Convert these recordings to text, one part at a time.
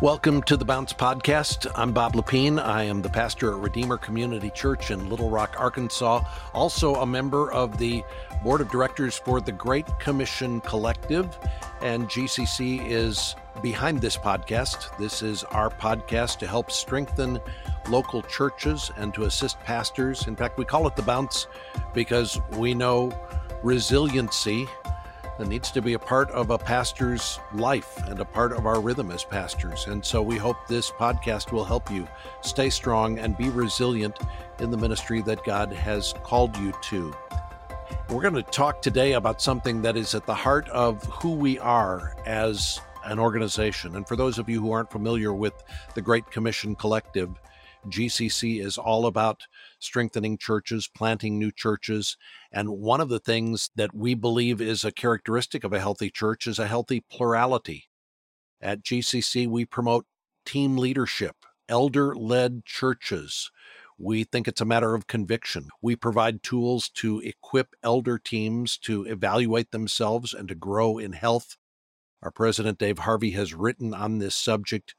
Welcome to the Bounce Podcast. I'm Bob Lepine. I am the pastor at Redeemer Community Church in Little Rock, Arkansas. Also, a member of the board of directors for the Great Commission Collective. And GCC is behind this podcast. This is our podcast to help strengthen local churches and to assist pastors. In fact, we call it the Bounce because we know resiliency that needs to be a part of a pastor's life and a part of our rhythm as pastors. And so we hope this podcast will help you stay strong and be resilient in the ministry that God has called you to. We're going to talk today about something that is at the heart of who we are as an organization. And for those of you who aren't familiar with the Great Commission Collective, GCC is all about strengthening churches, planting new churches. And one of the things that we believe is a characteristic of a healthy church is a healthy plurality. At GCC, we promote team leadership, elder led churches. We think it's a matter of conviction. We provide tools to equip elder teams to evaluate themselves and to grow in health. Our president, Dave Harvey, has written on this subject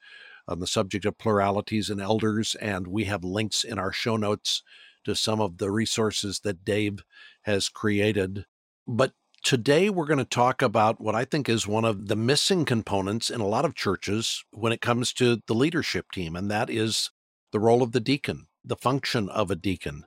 on the subject of pluralities and elders, and we have links in our show notes to some of the resources that Dave has created. But today we're going to talk about what I think is one of the missing components in a lot of churches when it comes to the leadership team, and that is the role of the deacon, the function of a deacon.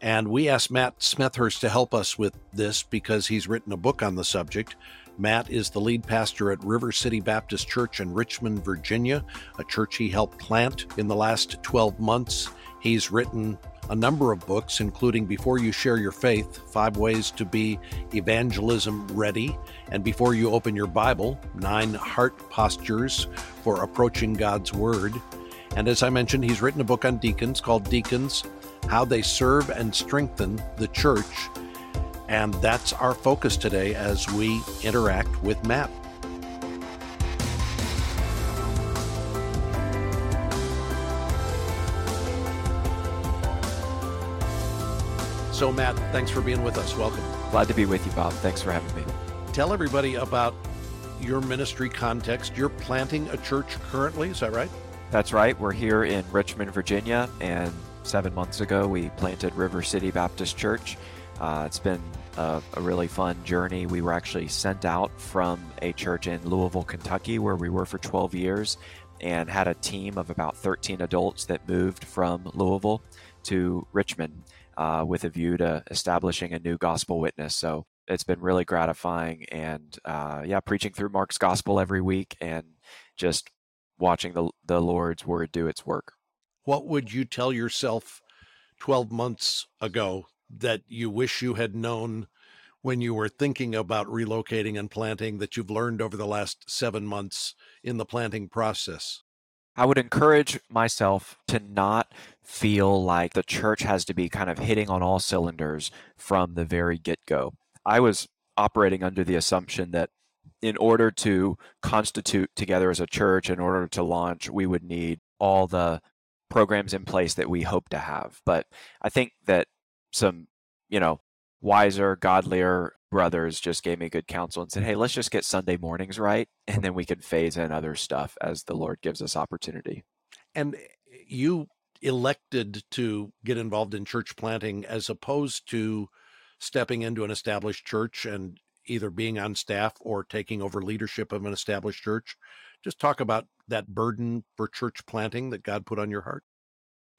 And we asked Matt Smethurst to help us with this because he's written a book on the subject. Matt is the lead pastor at River City Baptist Church in Richmond, Virginia, a church he helped plant in the last 12 months. He's written a number of books, including Before You Share Your Faith Five Ways to Be Evangelism Ready, and Before You Open Your Bible Nine Heart Postures for Approaching God's Word. And as I mentioned, he's written a book on deacons called Deacons How They Serve and Strengthen the Church. And that's our focus today as we interact with Matt. So, Matt, thanks for being with us. Welcome. Glad to be with you, Bob. Thanks for having me. Tell everybody about your ministry context. You're planting a church currently, is that right? That's right. We're here in Richmond, Virginia, and seven months ago we planted River City Baptist Church. Uh, it's been a, a, really fun journey. We were actually sent out from a church in Louisville, Kentucky, where we were for 12 years, and had a team of about 13 adults that moved from Louisville to Richmond uh, with a view to establishing a new gospel witness. So it's been really gratifying, and uh, yeah, preaching through Mark's gospel every week and just watching the the Lord's word do its work. What would you tell yourself 12 months ago that you wish you had known when you were thinking about relocating and planting that you've learned over the last seven months in the planting process? I would encourage myself to not feel like the church has to be kind of hitting on all cylinders from the very get go. I was operating under the assumption that in order to constitute together as a church, in order to launch, we would need all the programs in place that we hope to have. But I think that some, you know, wiser, godlier brothers just gave me good counsel and said, hey, let's just get Sunday mornings right. And then we can phase in other stuff as the Lord gives us opportunity. And eh, you elected to get involved in church planting as opposed to stepping into an established church and either being on staff or taking over leadership of an established church. Just talk about that burden for church planting that God put on your heart.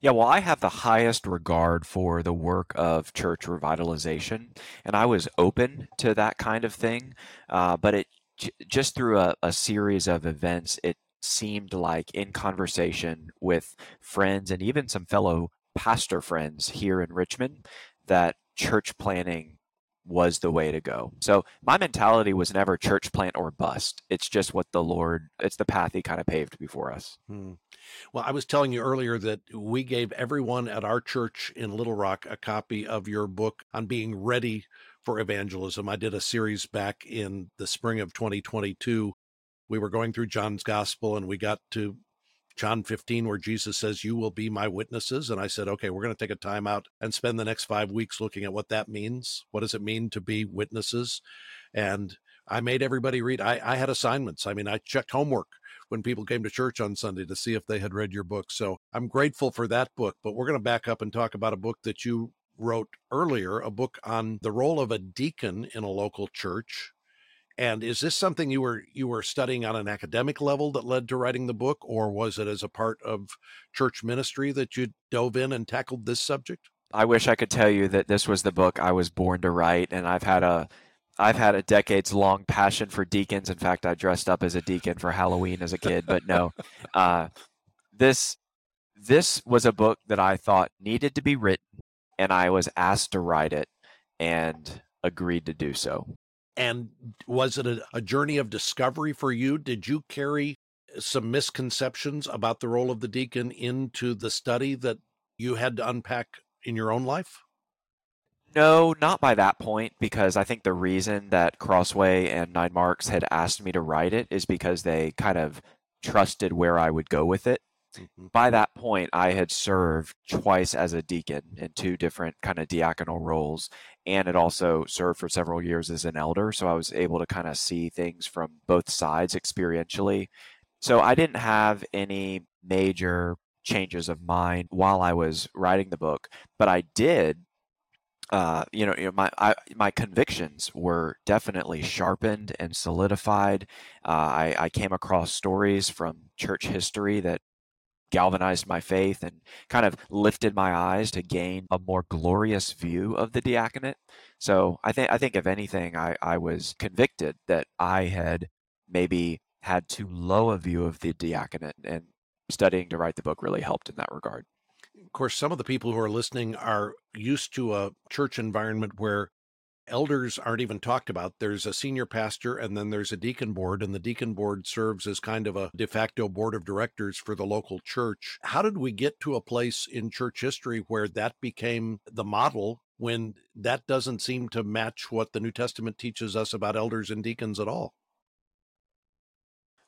Yeah, well, I have the highest regard for the work of church revitalization, and I was open to that kind of thing. Uh, but it just through a, a series of events, it seemed like in conversation with friends and even some fellow pastor friends here in Richmond that church planting was the way to go. So my mentality was never church plant or bust. It's just what the Lord, it's the path He kind of paved before us. Hmm. Well, I was telling you earlier that we gave everyone at our church in Little Rock a copy of your book on being ready for evangelism. I did a series back in the spring of 2022. We were going through John's gospel and we got to John 15, where Jesus says, You will be my witnesses. And I said, Okay, we're going to take a time out and spend the next five weeks looking at what that means. What does it mean to be witnesses? And I made everybody read. I, I had assignments. I mean, I checked homework when people came to church on Sunday to see if they had read your book. So I'm grateful for that book. But we're going to back up and talk about a book that you wrote earlier, a book on the role of a deacon in a local church. And is this something you were you were studying on an academic level that led to writing the book, or was it as a part of church ministry that you dove in and tackled this subject? I wish I could tell you that this was the book I was born to write, and I've had a I've had a decades long passion for deacons. In fact, I dressed up as a deacon for Halloween as a kid, but no, uh, this this was a book that I thought needed to be written, and I was asked to write it, and agreed to do so. And was it a, a journey of discovery for you? Did you carry uh, some misconceptions about the role of the deacon into the study that you had to unpack in your own life? No, not by that point, because I think the reason that Crossway and 9Marks had asked me to write it is because they kind of trusted where I would go with it. Mm-hmm. By that point, I had served twice as a deacon in two different kind of diaconal roles, and had also served for several years as an elder. So I was able to kind of see things from both sides experientially. So I didn't have any major changes of mind while I was writing the book, but I did. Uh, you know, you know, my I, my convictions were definitely sharpened and solidified. Uh, I, I came across stories from church history that galvanized my faith and kind of lifted my eyes to gain a more glorious view of the diaconate. So I think I think if anything, I, I was convicted that I had maybe had too low a view of the diaconate and studying to write the book really helped in that regard. Of course, some of the people who are listening are used to a church environment where elders aren't even talked about. There's a senior pastor and then there's a deacon board, and the deacon board serves as kind of a de facto board of directors for the local church. How did we get to a place in church history where that became the model when that doesn't seem to match what the New Testament teaches us about elders and deacons at all?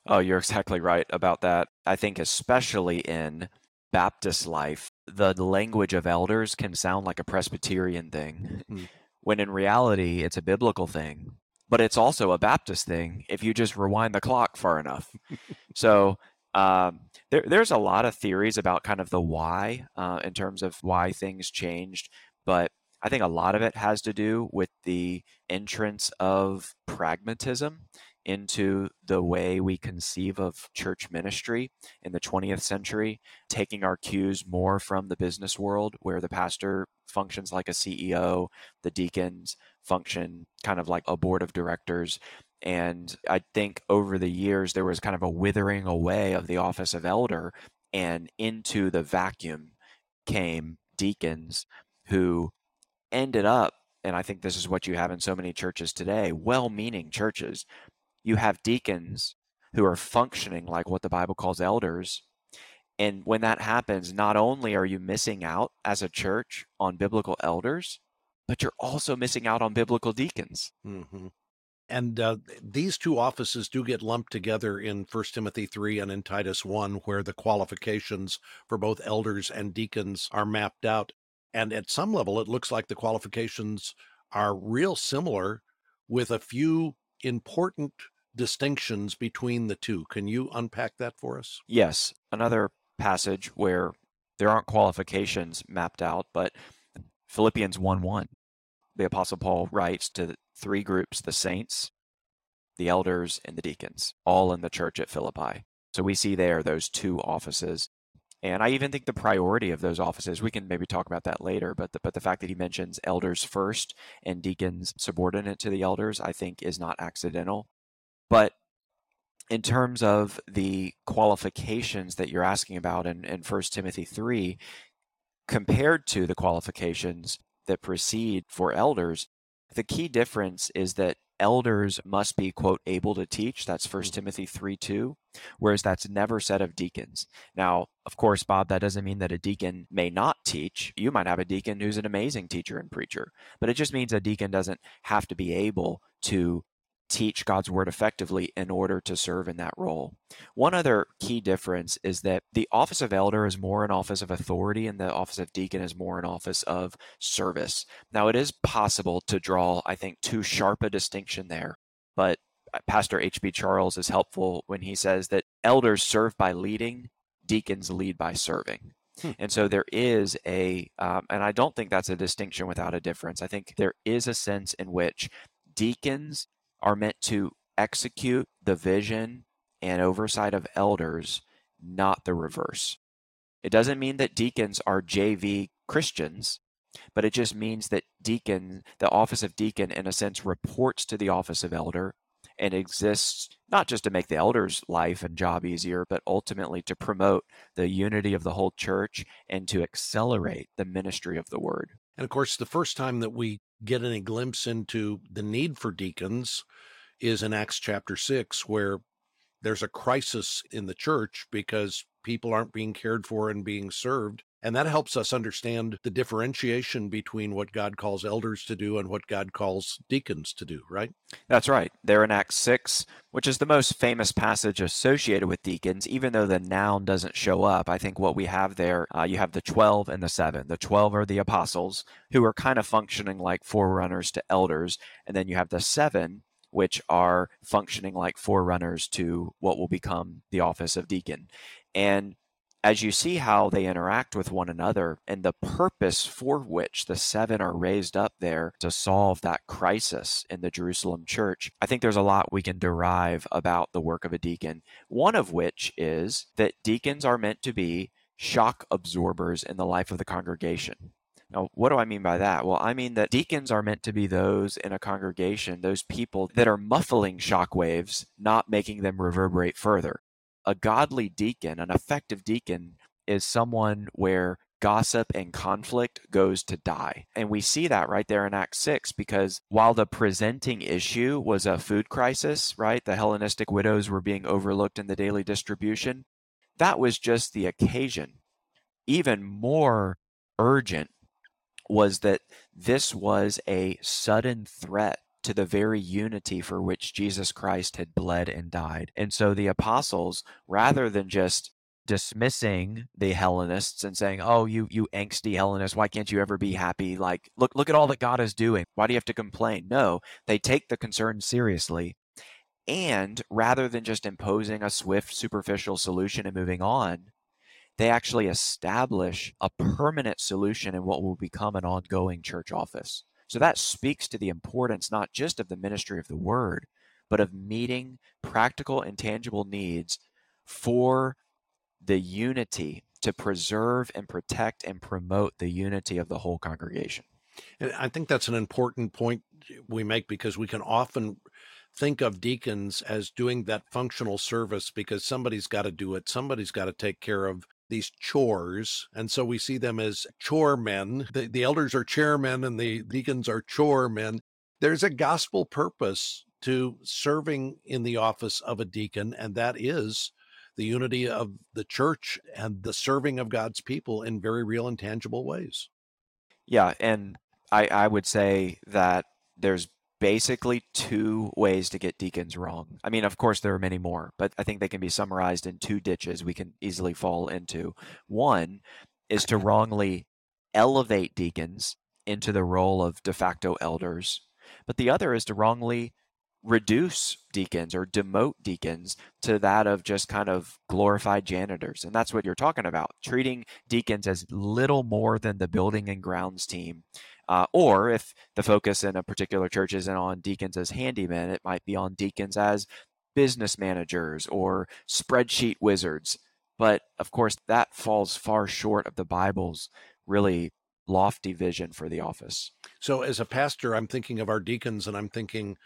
Oh, you're exactly right about that. I think, especially in Baptist life, the language of elders can sound like a Presbyterian thing. Mm-hmm. When in reality it's a biblical thing but it's also a baptist thing if you just rewind the clock far enough. So um, there, there's a lot of theories about kind of the why uh, in terms of why things changed but i think a lot of it has to do with the entrance of pragmatism into the way we conceive of church ministry in the 20th century, taking our cues more from the business world, where the pastor functions like a CEO, the deacons function kind of like a board of directors. And I think over the years, there was kind of a withering away of the office of elder, and into the vacuum came deacons who ended up and I think this is what you have in so many churches today, well meaning churches, you have deacons who are functioning like what the Bible calls elders. And when that happens, not only are you missing out as a church on biblical elders, but you're also missing out on biblical deacons. Mm-hmm. And uh, these two offices do get lumped together in First Timothy 3 and in Titus 1, where the qualifications for both elders and deacons are mapped out. And at some level, it looks like the qualifications are real similar with a few important distinctions between the two. Can you unpack that for us? Yes. Another passage where there aren't qualifications mapped out, but Philippians 1 1, the Apostle Paul writes to three groups the saints, the elders, and the deacons, all in the church at Philippi. So we see there those two offices. And I even think the priority of those offices, we can maybe talk about that later, but the, but the fact that he mentions elders first and deacons subordinate to the elders, I think is not accidental. But in terms of the qualifications that you're asking about in, in 1 Timothy 3, compared to the qualifications that precede for elders, the key difference is that elders must be, quote, able to teach. That's 1 mm-hmm. Timothy 3 2, whereas that's never said of deacons. Now, of course, Bob, that doesn't mean that a deacon may not teach. You might have a deacon who's an amazing teacher and preacher, but it just means a deacon doesn't have to be able to teach God's word effectively in order to serve in that role. One other key difference is that the office of elder is more an office of authority and the office of deacon is more an office of service. Now, it is possible to draw, I think, too sharp a distinction there, but uh, Pastor H.B. Charles is helpful when he says that elders serve by leading, deacons lead by serving. Hmm. And so there is a, um, and I don't think that's a distinction without a difference. I think there is a sense in which deacons are meant to execute the vision and oversight of elders, not the reverse. It doesn't mean that deacons are JV Christians, but it just means that deacon, the office of deacon, in a sense, reports to the office of elder and exists not just to make the elders' life and job easier, but ultimately to promote the unity of the whole church and to accelerate the ministry of the word. And of course, the first time that we get any glimpse into the need for deacons is in Acts chapter 6, where there's a crisis in the church because people aren't being cared for and being served. And that helps us understand the differentiation between what God calls elders to do and what God calls deacons to do, right? That's right. There in Acts 6, which is the most famous passage associated with deacons, even though the noun doesn't show up. I think what we have there, uh, you have the 12 and the 7. The 12 are the apostles, who are kind of functioning like forerunners to elders. And then you have the 7, which are functioning like forerunners to what will become the office of deacon. And as you see how they interact with one another and the purpose for which the seven are raised up there to solve that crisis in the Jerusalem church, I think there's a lot we can derive about the work of a deacon. One of which is that deacons are meant to be shock absorbers in the life of the congregation. Now, what do I mean by that? Well, I mean that deacons are meant to be those in a congregation, those people that are muffling shock waves, not making them reverberate further a godly deacon, an effective deacon, is someone where gossip and conflict goes to die. And we see that right there in Acts 6 because while the presenting issue was a food crisis, right? The Hellenistic widows were being overlooked in the daily distribution. That was just the occasion. Even more urgent was that this was a sudden threat to the very unity for which Jesus Christ had bled and died. And so the apostles, rather than just dismissing the Hellenists and saying, "Oh, you you angsty Hellenists, why can't you ever be happy? Like, look look at all that God is doing. Why do you have to complain?" No, they take the concern seriously. And rather than just imposing a swift superficial solution and moving on, they actually establish a permanent solution in what will become an ongoing church office. So that speaks to the importance not just of the ministry of the word, but of meeting practical and tangible needs for the unity to preserve and protect and promote the unity of the whole congregation. And I think that's an important point we make because we can often think of deacons as doing that functional service because somebody's got to do it. Somebody's got to take care of these chores. And so we see them as chore men. The, the elders are chairmen and the deacons are chore men. There's a gospel purpose to serving in the office of a deacon, and that is the unity of the church and the serving of God's people in very real and tangible ways. Yeah, and I, I would say that there's basically two ways to get deacons wrong. I mean, of course, there are many more, but I think they can be summarized in two ditches we can easily fall into. One is to wrongly elevate deacons into the role of de facto elders, but the other is to wrongly reduce deacons or demote deacons to that of just kind of glorified janitors. And that's what you're talking about, treating deacons as little more than the building and grounds team uh, or if the focus in a particular church isn't on deacons as handymen, it might be on deacons as business managers or spreadsheet wizards. But of course, that falls far short of the Bible's really lofty vision for the office. So, as a pastor, I'm thinking of our deacons and I'm thinking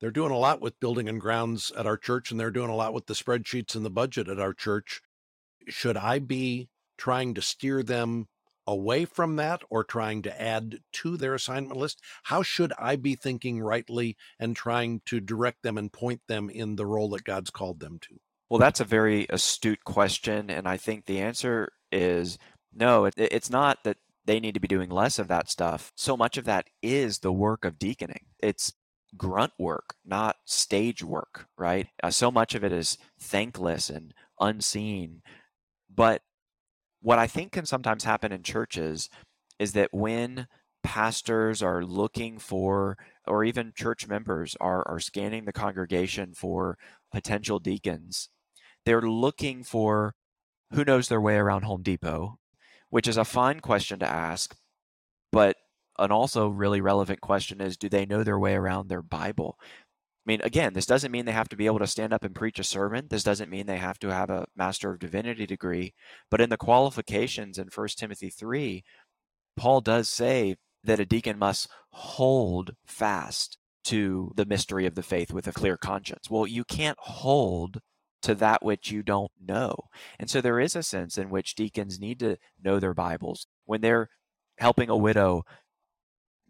they're doing a lot with building and grounds at our church and they're doing a lot with the spreadsheets and the budget at our church. Should I be trying to steer them away from that or trying to add to their assignment list? How should I be thinking rightly and trying to direct them and point them in the role that God's called them to? Well, that's a very astute question. And I think the answer is no, it, it's not that they need to be doing less of that stuff. So much of that is the work of deaconing. It's grunt work, not stage work, right? Uh, so much of it is thankless and unseen. But what I think can sometimes happen in churches is that when pastors are looking for, or even church members are, are scanning the congregation for potential deacons, they're looking for who knows their way around Home Depot, which is a fine question to ask, but an also really relevant question is do they know their way around their Bible? I mean, again, this doesn't mean they have to be able to stand up and preach a sermon. This doesn't mean they have to have a Master of Divinity degree. But in the qualifications in 1 Timothy 3, Paul does say that a deacon must hold fast to the mystery of the faith with a clear conscience. Well, you can't hold to that which you don't know. And so there is a sense in which deacons need to know their Bibles. When they're helping a widow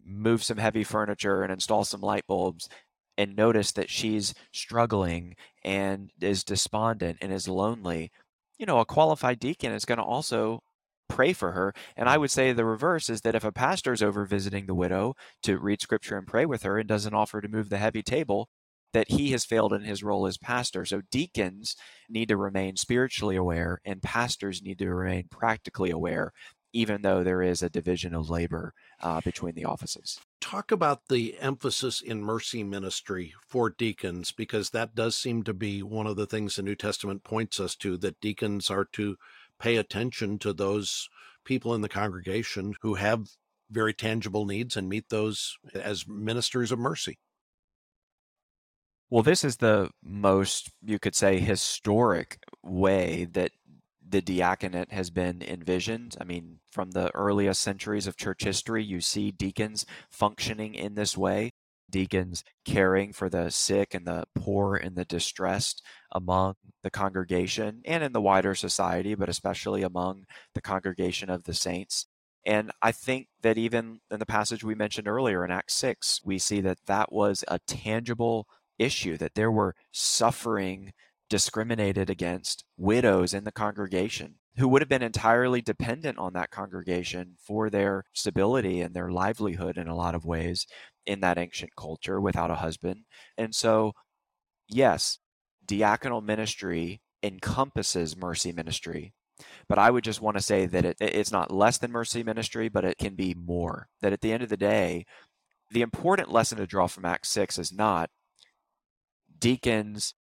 move some heavy furniture and install some light bulbs, and notice that she's struggling and is despondent and is lonely, you know, a qualified deacon is going to also pray for her. And I would say the reverse is that if a pastor is over visiting the widow to read scripture and pray with her and doesn't offer to move the heavy table, that he has failed in his role as pastor. So deacons need to remain spiritually aware and pastors need to remain practically aware, even though there is a division of labor uh, between the offices talk about the emphasis in mercy ministry for deacons because that does seem to be one of the things the New Testament points us to that deacons are to pay attention to those people in the congregation who have very tangible needs and meet those as ministers of mercy. Well, this is the most, you could say, historic way that the diaconate has been envisioned. I mean, from the earliest centuries of church history, you see deacons functioning in this way. Deacons caring for the sick and the poor and the distressed among the congregation and in the wider society, but especially among the congregation of the saints. And I think that even in the passage we mentioned earlier in Acts 6, we see that that was a tangible issue, that there were suffering discriminated against widows in the congregation who would have been entirely dependent on that congregation for their stability and their livelihood in a lot of ways in that ancient culture without a husband. And so, yes, diaconal ministry encompasses mercy ministry. But I would just want to say that it, it's not less than mercy ministry, but it can be more. That at the end of the day, the important lesson to draw from Acts 6 is not deacons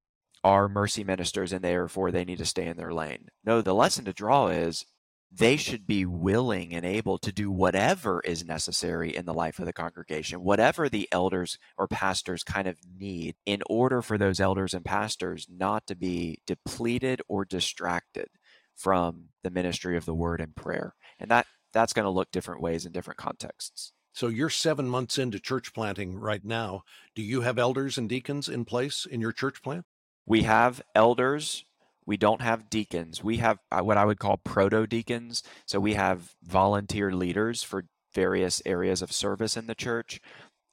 are mercy ministers and therefore they need to stay in their lane. No, the lesson to draw is they should be willing and able to do whatever is necessary in the life of the congregation, whatever the elders or pastors kind of need in order for those elders and pastors not to be depleted or distracted from the ministry of the word and prayer. And that that's going to look different ways in different contexts. So you're 7 months into church planting right now. Do you have elders and deacons in place in your church plant? We have elders. We don't have deacons. We have uh, what i would call proto deacons so we have volunteer leaders for various areas of service in the church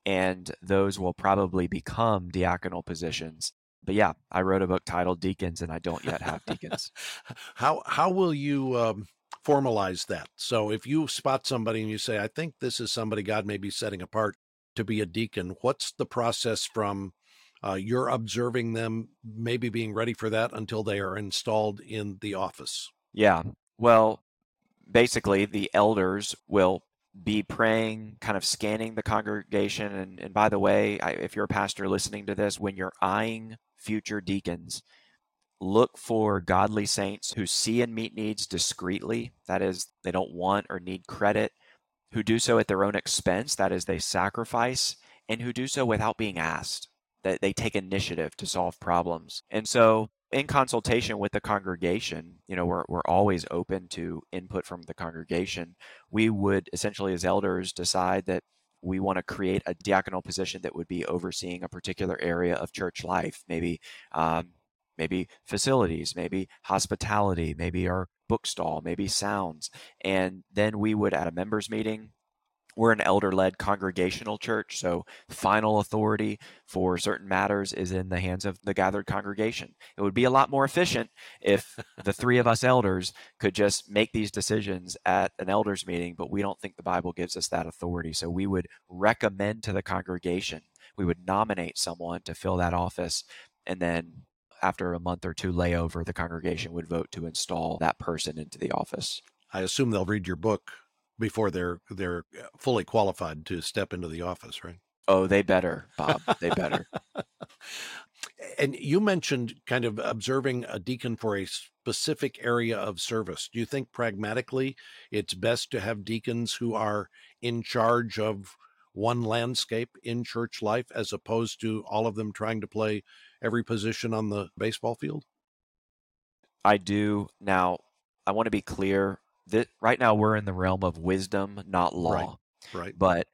and those will probably become diaconal positions. But yeah i wrote a book titled deacons and i don't yet have deacons. How how will you um, formalize that? So if you spot somebody and you say i think this is somebody god may be setting apart to be a deacon what's the process from uh, you're observing them maybe being ready for that until they are installed in the office. Yeah. Well, basically, the elders will be praying, kind of scanning the congregation. And, and by the way, I, if you're a pastor listening to this, when you're eyeing future deacons, look for godly saints who see and meet needs discreetly. That is, they don't want or need credit, who do so at their own expense. That is, they sacrifice, and who do so without being asked that they take initiative to solve problems. And so in consultation with the congregation, you know, we're, we're always open to input from the congregation. We would essentially, as elders, decide that we want to create a diaconal position that would be overseeing a particular area of church life, maybe, um, maybe facilities, maybe hospitality, maybe our bookstall, maybe sounds. And then we would, at a members meeting, we're an elder led congregational church, so final authority for certain matters is in the hands of the gathered congregation. It would be a lot more efficient if the three of us elders could just make these decisions at an elders meeting, but we don't think the Bible gives us that authority. So we would recommend to the congregation, we would nominate someone to fill that office, and then after a month or two layover, the congregation would vote to install that person into the office. I assume they'll read your book before they're they're uh, fully qualified to step into the office, right? Oh, they better, Bob. They better. And you mentioned kind of observing a deacon for a specific area of service. Do you think pragmatically it's best to have deacons who are in charge of one landscape in church life as opposed to all of them trying to play every position on the baseball field? I do. Now, I want to be clear that right now we're in the realm of wisdom, not law. Right. right. But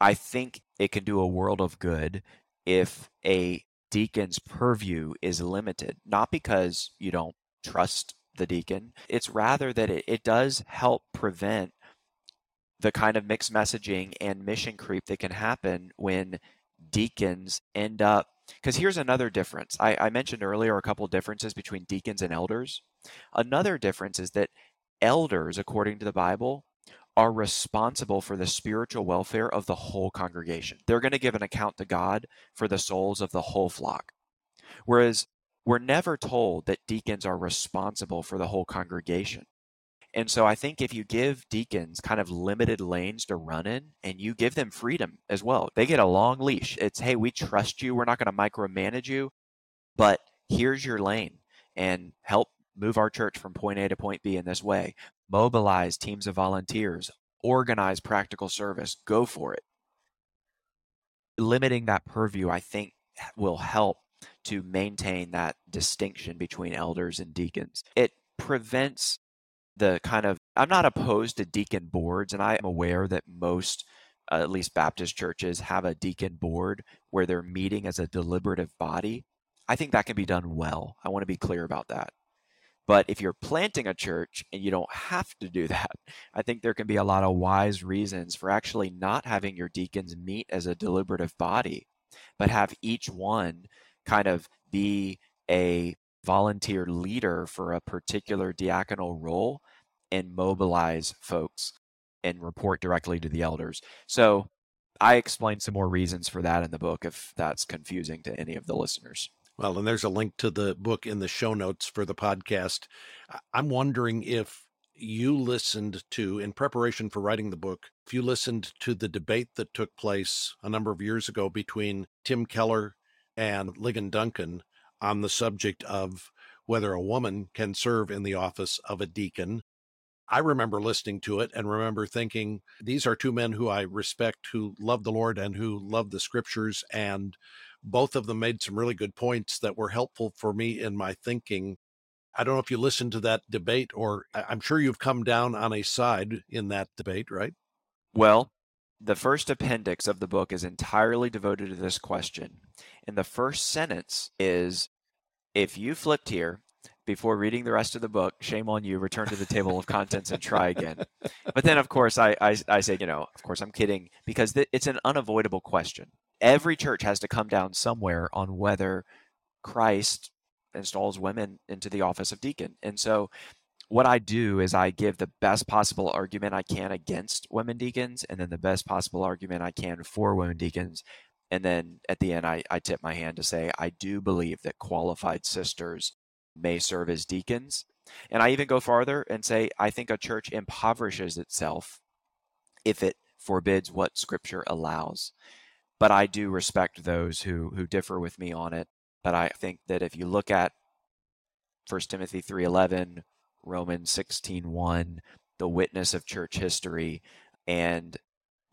I think it can do a world of good if a deacon's purview is limited, not because you don't trust the deacon. It's rather that it, it does help prevent the kind of mixed messaging and mission creep that can happen when deacons end up because here's another difference I, I, mentioned earlier a couple differences between deacons and elders another difference is that elders according to the bible are responsible for the spiritual welfare of the whole congregation they're going to give an account to god for the souls of the whole flock whereas we're never told that deacons are responsible for the whole congregation and so I think if you give deacons kind of limited lanes to run in and you give them freedom as well, they get a long leash. It's, hey, we trust you. We're not going to micromanage you, but here's your lane and help move our church from point A to point B in this way. Mobilize teams of volunteers, organize practical service, go for it. Limiting that purview, I think, will help to maintain that distinction between elders and deacons. It prevents the kind of I'm not opposed to deacon boards, and I am aware that most, uh, at least Baptist churches, have a deacon board where they're meeting as a deliberative body. I think that can be done well. I want to be clear about that. But if you're planting a church and you don't have to do that, I think there can be a lot of wise reasons for actually not having your deacons meet as a deliberative body, but have each one kind of be a volunteer leader for a particular diaconal role and mobilize folks and report directly to the elders. So I explained some more reasons for that in the book if that's confusing to any of the listeners. Well, and there's a link to the book in the show notes for the podcast. I'm wondering if you listened to, in preparation for writing the book, if you listened to the debate that took place a number of years ago between Tim Keller and Ligon Duncan on the subject of whether a woman can serve in the office of a deacon. I remember listening to it and remember thinking, these are two men who I respect, who love the Lord and who love the scriptures. And both of them made some really good points that were helpful for me in my thinking. I don't know if you listened to that debate, or I'm sure you've come down on a side in that debate, right? Well, the first appendix of the book is entirely devoted to this question. And the first sentence is if you flipped here before reading the rest of the book, shame on you, return to the table of contents and try again. But then, of course, I, I, I say, you know, of course, I'm kidding because th- it's an unavoidable question. Every church has to come down somewhere on whether Christ installs women into the office of deacon. And so, what I do is I give the best possible argument I can against women deacons and then the best possible argument I can for women deacons and then at the end, I, I tip my hand to say, I do believe that qualified sisters may serve as deacons. And I even go farther and say, I think a church impoverishes itself if it forbids what scripture allows. But I do respect those who, who differ with me on it. But I think that if you look at 1 Timothy 3.11, Romans 16.1, the witness of church history, and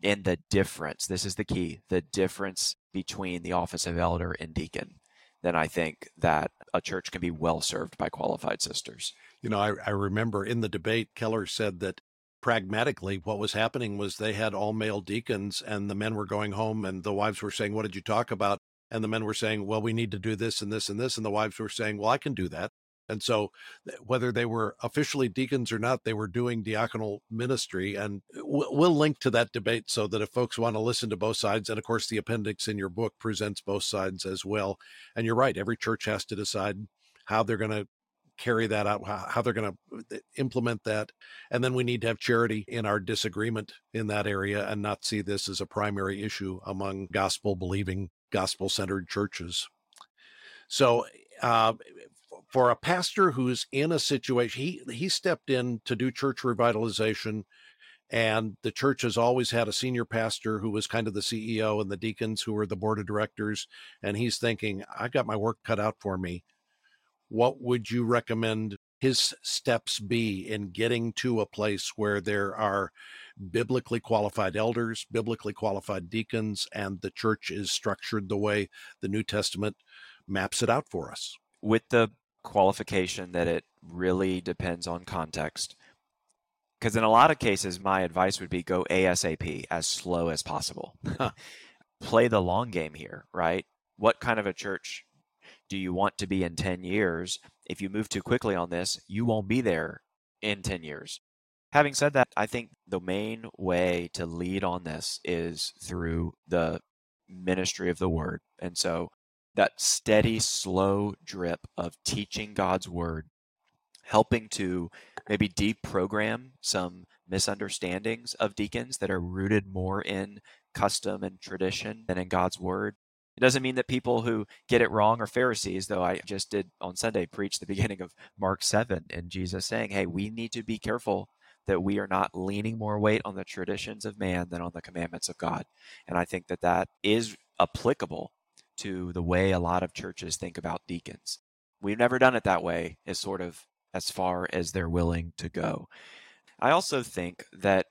in the difference. This is the key the difference between the office of elder and deacon. Then I think that a church can be well served by qualified sisters. You know, I, I remember in the debate, Keller said that pragmatically what was happening was they had all male deacons and the men were going home and the wives were saying, What did you talk about? And the men were saying, Well, we need to do this and this and this. And the wives were saying, Well, I can do that. And so, eh, whether they were officially deacons or not, they were doing diaconal ministry. And eh, we'll link to that debate so that if folks want to listen to both sides, and of course, the appendix in your book presents both sides as well. And you're right, every church has to decide how they're going to carry that out, how they're going to uh, implement that. And then we need to have charity in our disagreement in that area and not see this as a primary issue among gospel believing, gospel centered churches. So, uh, for a pastor who's in a situation, he he stepped in to do church revitalization, And the church has always had a senior pastor who was kind of the CEO and the deacons who were the board of directors. And he's thinking, I got my work cut out for me. What would you recommend his steps be in getting to a place where there are biblically qualified elders, biblically qualified deacons, and the church is structured the way the New Testament maps it out for us? With the qualification that it really depends on context because in a lot of cases, my advice would be go ASAP, as slow as possible. Play the long game here, right? What kind of a church do you want to be in 10 years? If you move too quickly on this, you won't be there in 10 years. Having said that, I think the main way to lead on this is through the ministry of the word. And so that steady, slow drip of teaching God's word helping to maybe deprogram some misunderstandings of deacons that are rooted more in custom and tradition than in God's word. It doesn't mean that people who get it wrong are Pharisees, though I just did on Sunday preach the beginning of Mark 7 and Jesus saying, hey, we need to be careful that we are not leaning more weight on the traditions of man than on the commandments of God. And I think that that is applicable to the way a lot of churches think about deacons. We've never done it that way, is sort of as far as they're willing to go. I also think that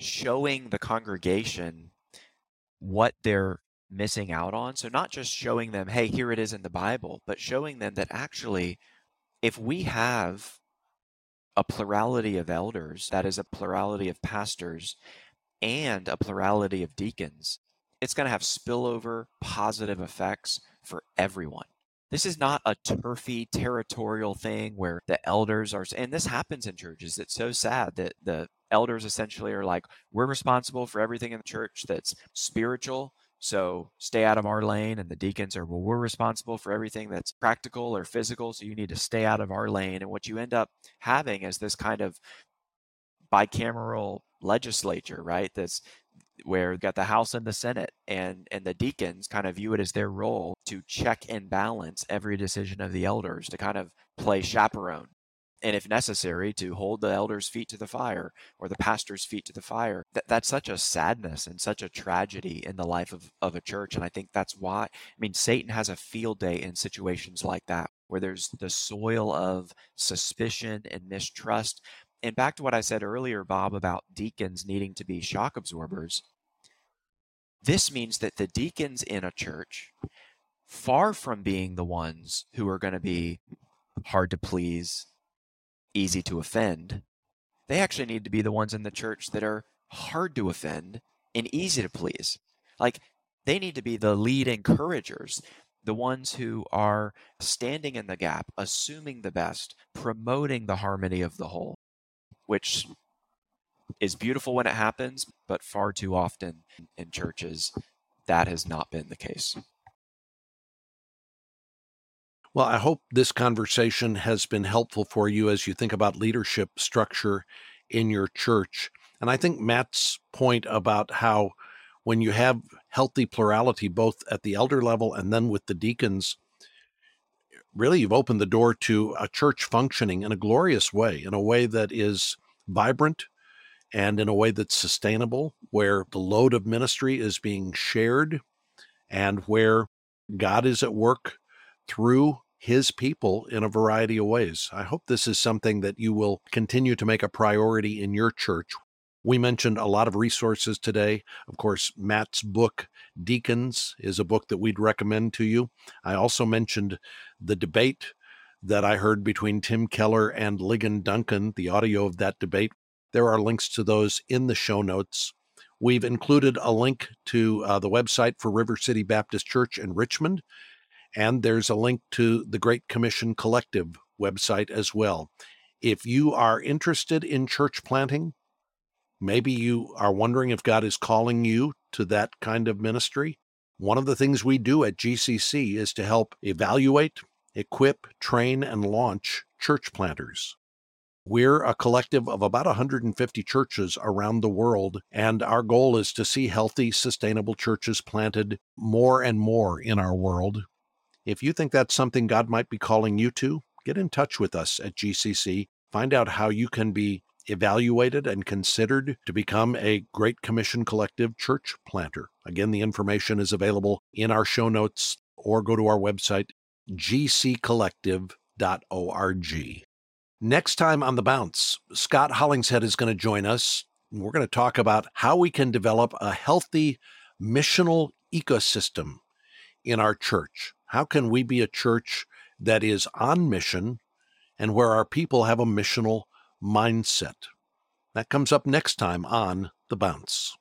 showing the congregation what they're missing out on, so not just showing them, hey, here it is in the Bible, but showing them that actually, if we have a plurality of elders, that is, a plurality of pastors, and a plurality of deacons, it's going to have spillover positive effects for everyone. This is not a turfy territorial thing where the elders are, and this happens in churches. It's so sad that the elders essentially are like, we're responsible for everything in the church that's spiritual. So stay out of our lane. And the deacons are, well, we're responsible for everything that's practical or physical. So you need to stay out of our lane. And what you end up having is this kind of bicameral legislature, right? That's where you got the House and the Senate, and and the deacons kind of view it as their role to check and balance every decision of the elders, to kind of play chaperone, and if necessary, to hold the elders' feet to the fire or the pastor's feet to the fire. That that's such a sadness and such a tragedy in the life of of a church, and I think that's why. I mean, Satan has a field day in situations like that, where there's the soil of suspicion and mistrust and back to what I said earlier, Bob, about deacons needing to be shock absorbers, this means that the deacons in a church, far from being the ones who are going to be hard to please, easy to offend, they actually need to be the ones in the church that are hard to offend and easy to please. Like they need to be the lead encouragers, the ones who are standing in the gap, assuming the best, promoting the harmony of the whole which is beautiful when it happens, but far too often in churches, that has not been the case. Well, I hope this conversation has been helpful for you as you think about leadership structure in your church. And I think Matt's point about how when you have healthy plurality, both at the elder level and then with the deacons, really you've opened the door to a church functioning in a glorious way, in a way that is vibrant and in a way that's sustainable, where the load of ministry is being shared and where God is at work through his people in a variety of ways. I hope this is something that you will continue to make a priority in your church. We mentioned a lot of resources today. Of course, Matt's book, Deacons, is a book that we'd recommend to you. I also mentioned the debate that I heard between Tim Keller and Ligon Duncan, the audio of that debate. There are links to those in the show notes. We've included a link to uh, the website for River City Baptist Church in Richmond, and there's a link to the Great Commission Collective website as well. If you are interested in church planting, maybe you are wondering if God is calling you to that kind of ministry. One of the things we do at GCC is to help evaluate equip, train, and launch church planters. We're a collective of about 150 churches around the world, and our goal is to see healthy, sustainable churches planted more and more in our world. If you think that's something God might be calling you to, get in touch with us at GCC. Find out how you can be evaluated and considered to become a Great Commission Collective church planter. Again, the information is available in our show notes or go to our website, gccollective.org. Next time on The Bounce, Scott Hollingshead is going to join us. We're going to talk about how we can develop a healthy missional ecosystem in our church. How can we be a church that is on mission and where our people have a missional mindset? That comes up next time on The Bounce.